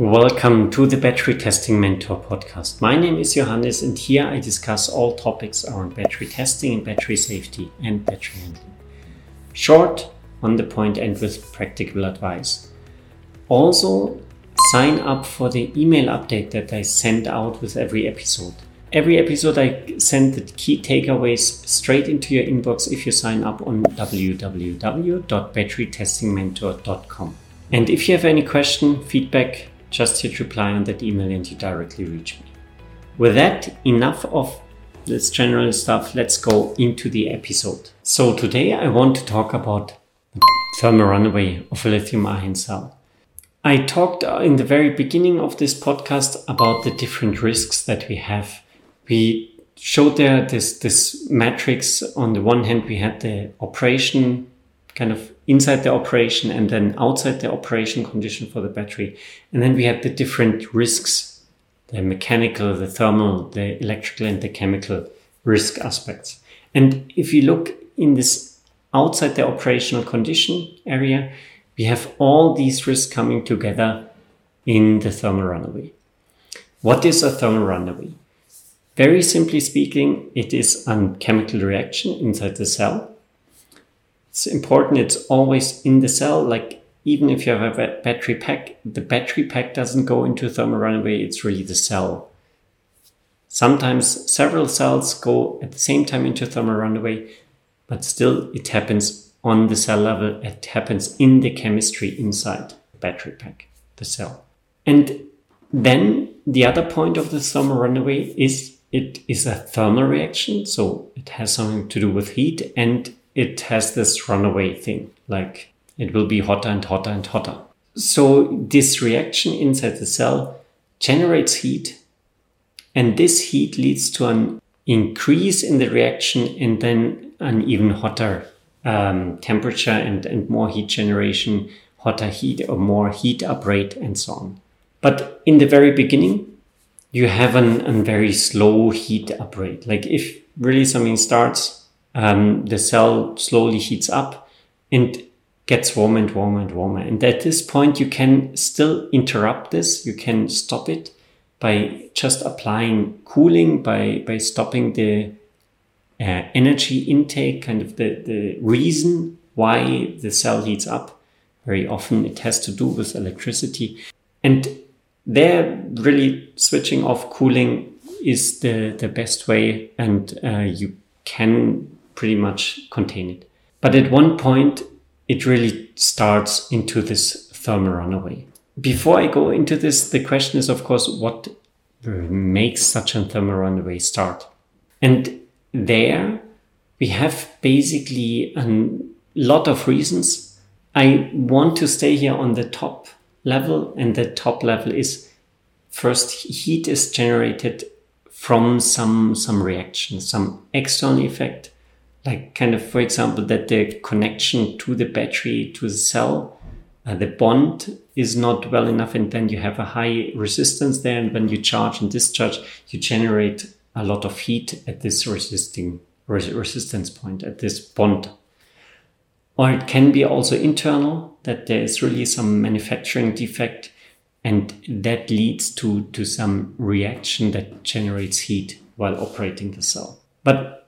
Welcome to the Battery Testing Mentor podcast. My name is Johannes, and here I discuss all topics around battery testing and battery safety and battery handling. Short, on the point, and with practical advice. Also, sign up for the email update that I send out with every episode. Every episode, I send the key takeaways straight into your inbox if you sign up on www.batterytestingmentor.com. And if you have any question, feedback, just hit reply on that email and you directly reach me. With that, enough of this general stuff. Let's go into the episode. So today I want to talk about the thermal runaway of a lithium ion cell. I talked uh, in the very beginning of this podcast about the different risks that we have. We showed there this, this matrix. On the one hand, we had the operation kind of inside the operation and then outside the operation condition for the battery. And then we had the different risks, the mechanical, the thermal, the electrical and the chemical risk aspects. And if you look in this outside the operational condition area, we have all these risks coming together in the thermal runaway. What is a thermal runaway? Very simply speaking, it is a chemical reaction inside the cell it's important it's always in the cell like even if you have a battery pack the battery pack doesn't go into thermal runaway it's really the cell. Sometimes several cells go at the same time into thermal runaway but still it happens on the cell level it happens in the chemistry inside the battery pack the cell. And then the other point of the thermal runaway is it is a thermal reaction so it has something to do with heat and it has this runaway thing, like it will be hotter and hotter and hotter. So this reaction inside the cell generates heat, and this heat leads to an increase in the reaction and then an even hotter um, temperature and, and more heat generation, hotter heat or more heat up rate, and so on. But in the very beginning, you have an, a very slow heat up rate. Like if really something starts um, the cell slowly heats up and gets warmer and warmer and warmer. And at this point, you can still interrupt this. You can stop it by just applying cooling, by, by stopping the uh, energy intake, kind of the, the reason why the cell heats up. Very often it has to do with electricity. And there, really switching off cooling is the, the best way, and uh, you can pretty much contain it. But at one point, it really starts into this thermal runaway. Before I go into this, the question is, of course, what makes such a thermal runaway start? And there we have basically a lot of reasons. I want to stay here on the top level, and the top level is first heat is generated from some some reaction, some external effect like kind of, for example, that the connection to the battery, to the cell, uh, the bond is not well enough. And then you have a high resistance there. And when you charge and discharge, you generate a lot of heat at this resisting res- resistance point, at this bond. Or it can be also internal, that there is really some manufacturing defect and that leads to, to some reaction that generates heat while operating the cell. But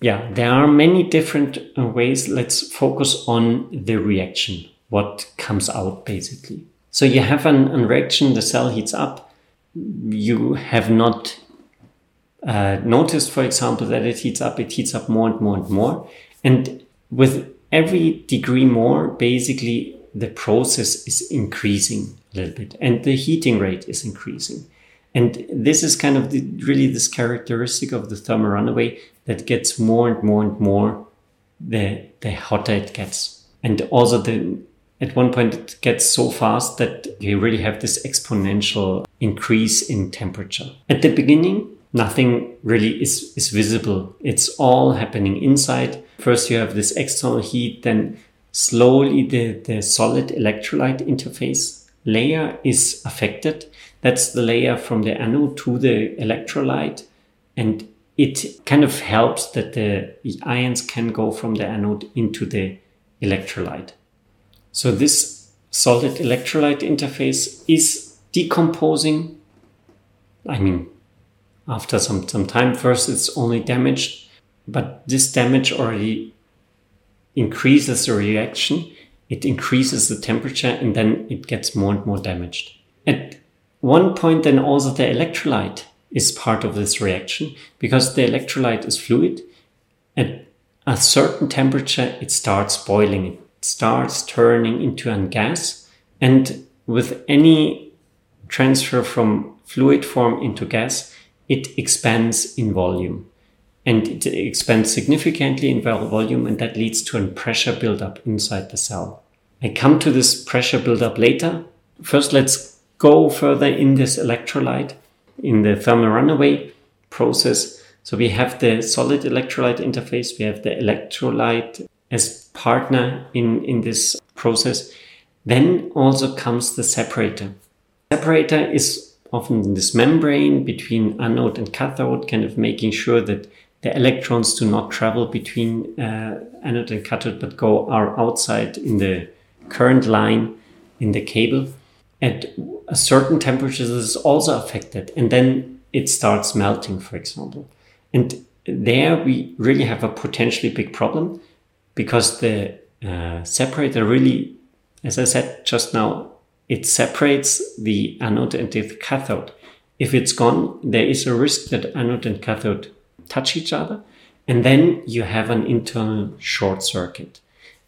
yeah, there are many different uh, ways. Let's focus on the reaction, what comes out basically. So you have an, an reaction, the cell heats up. You have not uh, noticed, for example, that it heats up, it heats up more and more and more. And with every degree more, basically the process is increasing a little bit and the heating rate is increasing. And this is kind of the, really this characteristic of the thermal runaway that gets more and more and more the, the hotter it gets. And also the, at one point it gets so fast that you really have this exponential increase in temperature. At the beginning, nothing really is, is visible. It's all happening inside. First you have this external heat, then slowly the, the solid electrolyte interface layer is affected that's the layer from the anode to the electrolyte. And it kind of helps that the ions can go from the anode into the electrolyte. So this solid electrolyte interface is decomposing. I mean, after some, some time, first it's only damaged, but this damage already increases the reaction, it increases the temperature, and then it gets more and more damaged. At one point, then also the electrolyte is part of this reaction because the electrolyte is fluid. At a certain temperature, it starts boiling, it starts turning into a gas. And with any transfer from fluid form into gas, it expands in volume. And it expands significantly in volume, and that leads to a pressure buildup inside the cell. I come to this pressure buildup later. First, let's go further in this electrolyte in the thermal runaway process. So we have the solid electrolyte interface, we have the electrolyte as partner in, in this process. Then also comes the separator. Separator is often this membrane between anode and cathode, kind of making sure that the electrons do not travel between uh, anode and cathode, but go are outside in the current line in the cable. At a certain temperature, is also affected, and then it starts melting, for example. And there we really have a potentially big problem because the uh, separator really, as I said just now, it separates the anode and the cathode. If it's gone, there is a risk that anode and cathode touch each other, and then you have an internal short circuit.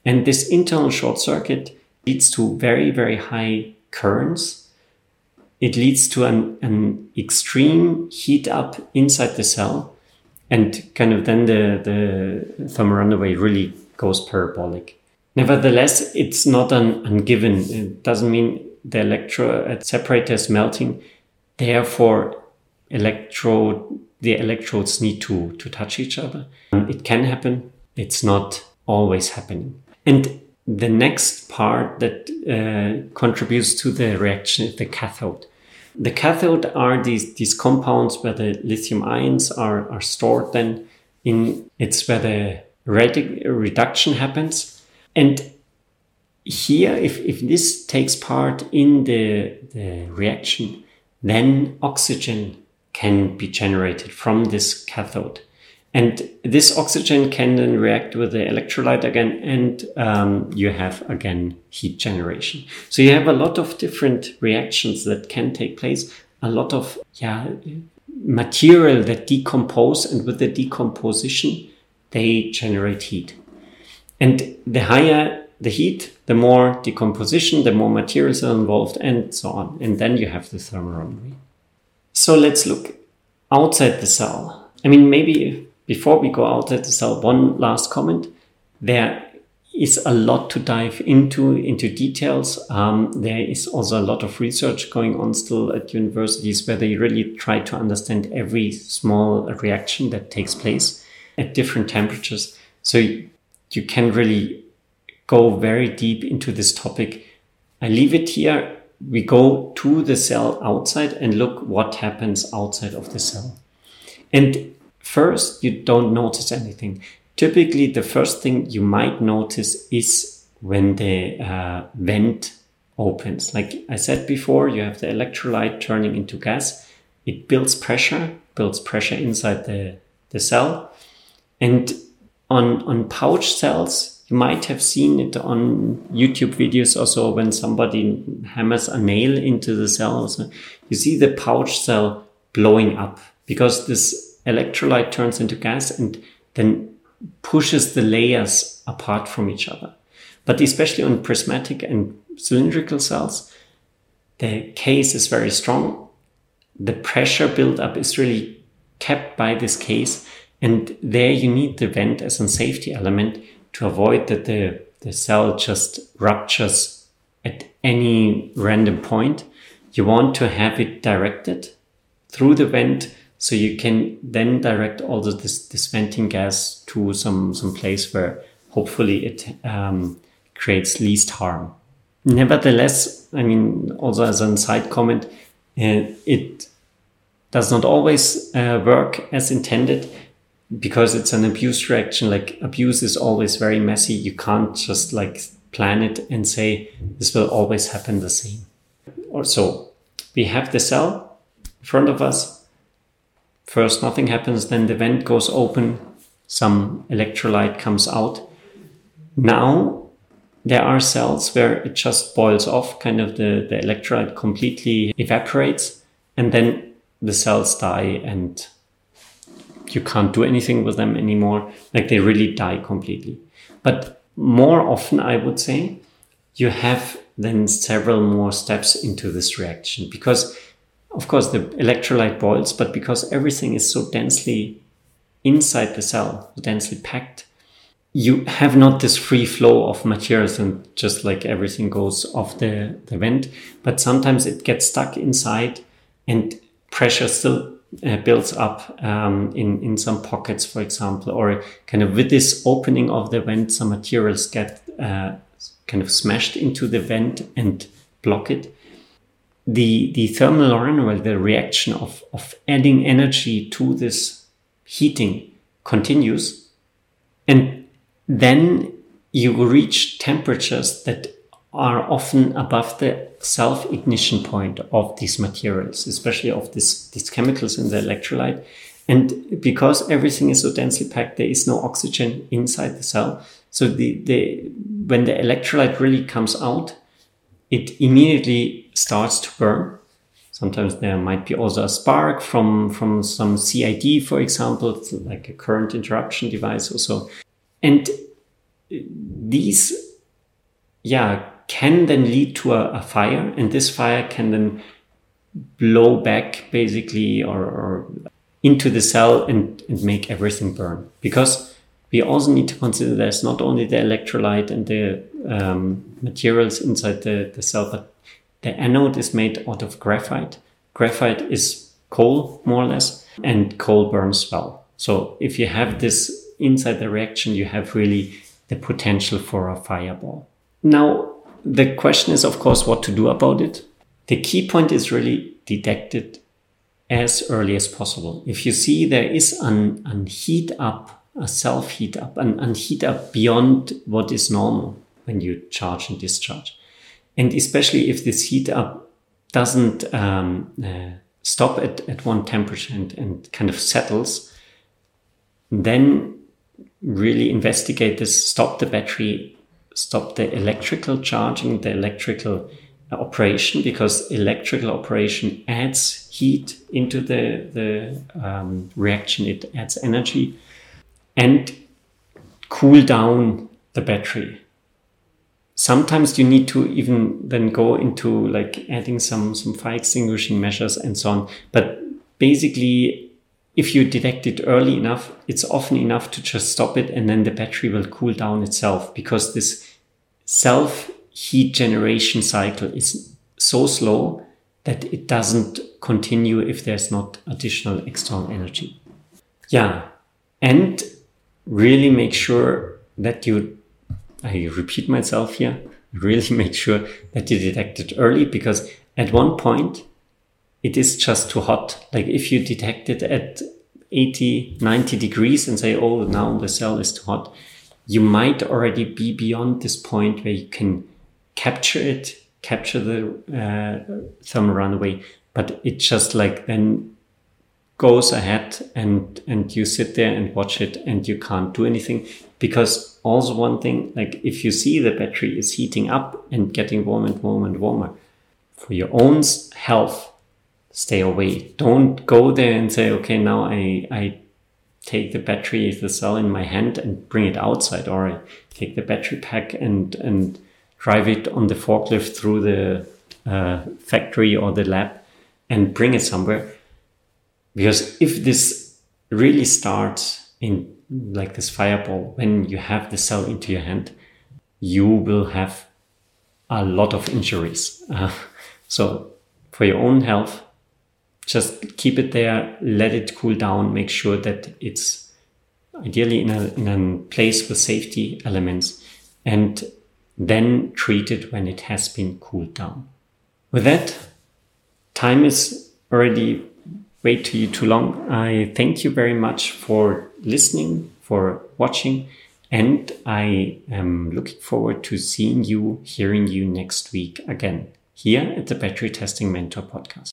And this internal short circuit leads to very, very high currents. It leads to an, an extreme heat up inside the cell, and kind of then the, the thermal runaway really goes parabolic. Nevertheless, it's not an ungiven. It doesn't mean the electrode separator is melting. Therefore, electrode the electrodes need to to touch each other. It can happen. It's not always happening. And the next part that uh, contributes to the reaction is the cathode. The cathode are these, these compounds where the lithium ions are, are stored then in, it's where the reduction happens. And here, if, if this takes part in the, the reaction, then oxygen can be generated from this cathode. And this oxygen can then react with the electrolyte again, and um, you have again heat generation. So you have a lot of different reactions that can take place, a lot of yeah, material that decompose, and with the decomposition, they generate heat. And the higher the heat, the more decomposition, the more materials are involved, and so on. And then you have the thermal runaway. So let's look outside the cell. I mean, maybe before we go out outside the cell, one last comment. There is a lot to dive into into details. Um, there is also a lot of research going on still at universities where they really try to understand every small reaction that takes place at different temperatures. So you can really go very deep into this topic. I leave it here. We go to the cell outside and look what happens outside of the cell. And first, you don't notice anything. Typically, the first thing you might notice is when the uh, vent opens. Like I said before, you have the electrolyte turning into gas. It builds pressure, builds pressure inside the, the cell. And on, on pouch cells, you might have seen it on YouTube videos also when somebody hammers a nail into the cell. You see the pouch cell blowing up because this electrolyte turns into gas and then pushes the layers apart from each other. But especially on prismatic and cylindrical cells, the case is very strong. The pressure buildup is really kept by this case. And there you need the vent as a safety element to avoid that the, the cell just ruptures at any random point. You want to have it directed through the vent so you can then direct all this, this venting gas to some, some place where hopefully it um, creates least harm. Nevertheless, I mean, also as a side comment, uh, it does not always uh, work as intended because it's an abuse reaction. Like abuse is always very messy. You can't just like plan it and say this will always happen the same. Or so we have the cell in front of us. First, nothing happens, then the vent goes open, some electrolyte comes out. Now, there are cells where it just boils off, kind of the, the electrolyte completely evaporates, and then the cells die and you can't do anything with them anymore. Like they really die completely. But more often, I would say, you have then several more steps into this reaction because, of course, the electrolyte boils, but because everything is so densely inside the cell, densely packed, you have not this free flow of materials and just like everything goes off the, the vent, but sometimes it gets stuck inside and pressure still uh, builds up um, in, in some pockets, for example, or kind of with this opening of the vent, some materials get uh, kind of smashed into the vent and block it. The, the thermal runaway, the reaction of, of adding energy to this heating continues. And then you reach temperatures that are often above the self ignition point of these materials, especially of this, these chemicals in the electrolyte. And because everything is so densely packed, there is no oxygen inside the cell. So the, the, when the electrolyte really comes out, it immediately starts to burn. Sometimes there might be also a spark from, from some CID, for example, like a current interruption device or so. And these, yeah, can then lead to a, a fire, and this fire can then blow back basically or, or into the cell and, and make everything burn. Because we also need to consider there's not only the electrolyte and the um, materials inside the, the cell, but the anode is made out of graphite. Graphite is coal, more or less, and coal burns well. So if you have this inside the reaction, you have really the potential for a fireball. Now, the question is, of course, what to do about it. The key point is really detect it as early as possible. If you see there is an, an heat up, a self heat up, an, an heat up beyond what is normal when you charge and discharge, and especially if this heat up doesn't um, uh, stop at, at one temperature and, and kind of settles, then really investigate this, stop the battery stop the electrical charging, the electrical operation, because electrical operation adds heat into the, the um, reaction, it adds energy, and cool down the battery. Sometimes you need to even then go into like adding some, some fire extinguishing measures and so on. But basically, if you detect it early enough, it's often enough to just stop it and then the battery will cool down itself because this self heat generation cycle is so slow that it doesn't continue if there's not additional external energy. Yeah. And really make sure that you, I repeat myself here, really make sure that you detect it early because at one point it is just too hot. Like if you detect it at 80, 90 degrees and say, oh, now the cell is too hot, you might already be beyond this point where you can capture it, capture the uh, thermal runaway, but it just like then goes ahead and and you sit there and watch it and you can't do anything because also one thing like if you see the battery is heating up and getting warmer and warmer and warmer for your own health stay away don't go there and say okay now i i take the battery, the cell in my hand and bring it outside, or I take the battery pack and and drive it on the forklift through the uh, factory or the lab and bring it somewhere. Because if this really starts in like this fireball, when you have the cell into your hand, you will have a lot of injuries. Uh, so for your own health, just keep it there, let it cool down, make sure that it's ideally in a, in a place with safety elements, and then treat it when it has been cooled down. With that, time is already way too, too long. I thank you very much for listening, for watching, and I am looking forward to seeing you, hearing you next week again. here at the Battery Testing Mentor podcast.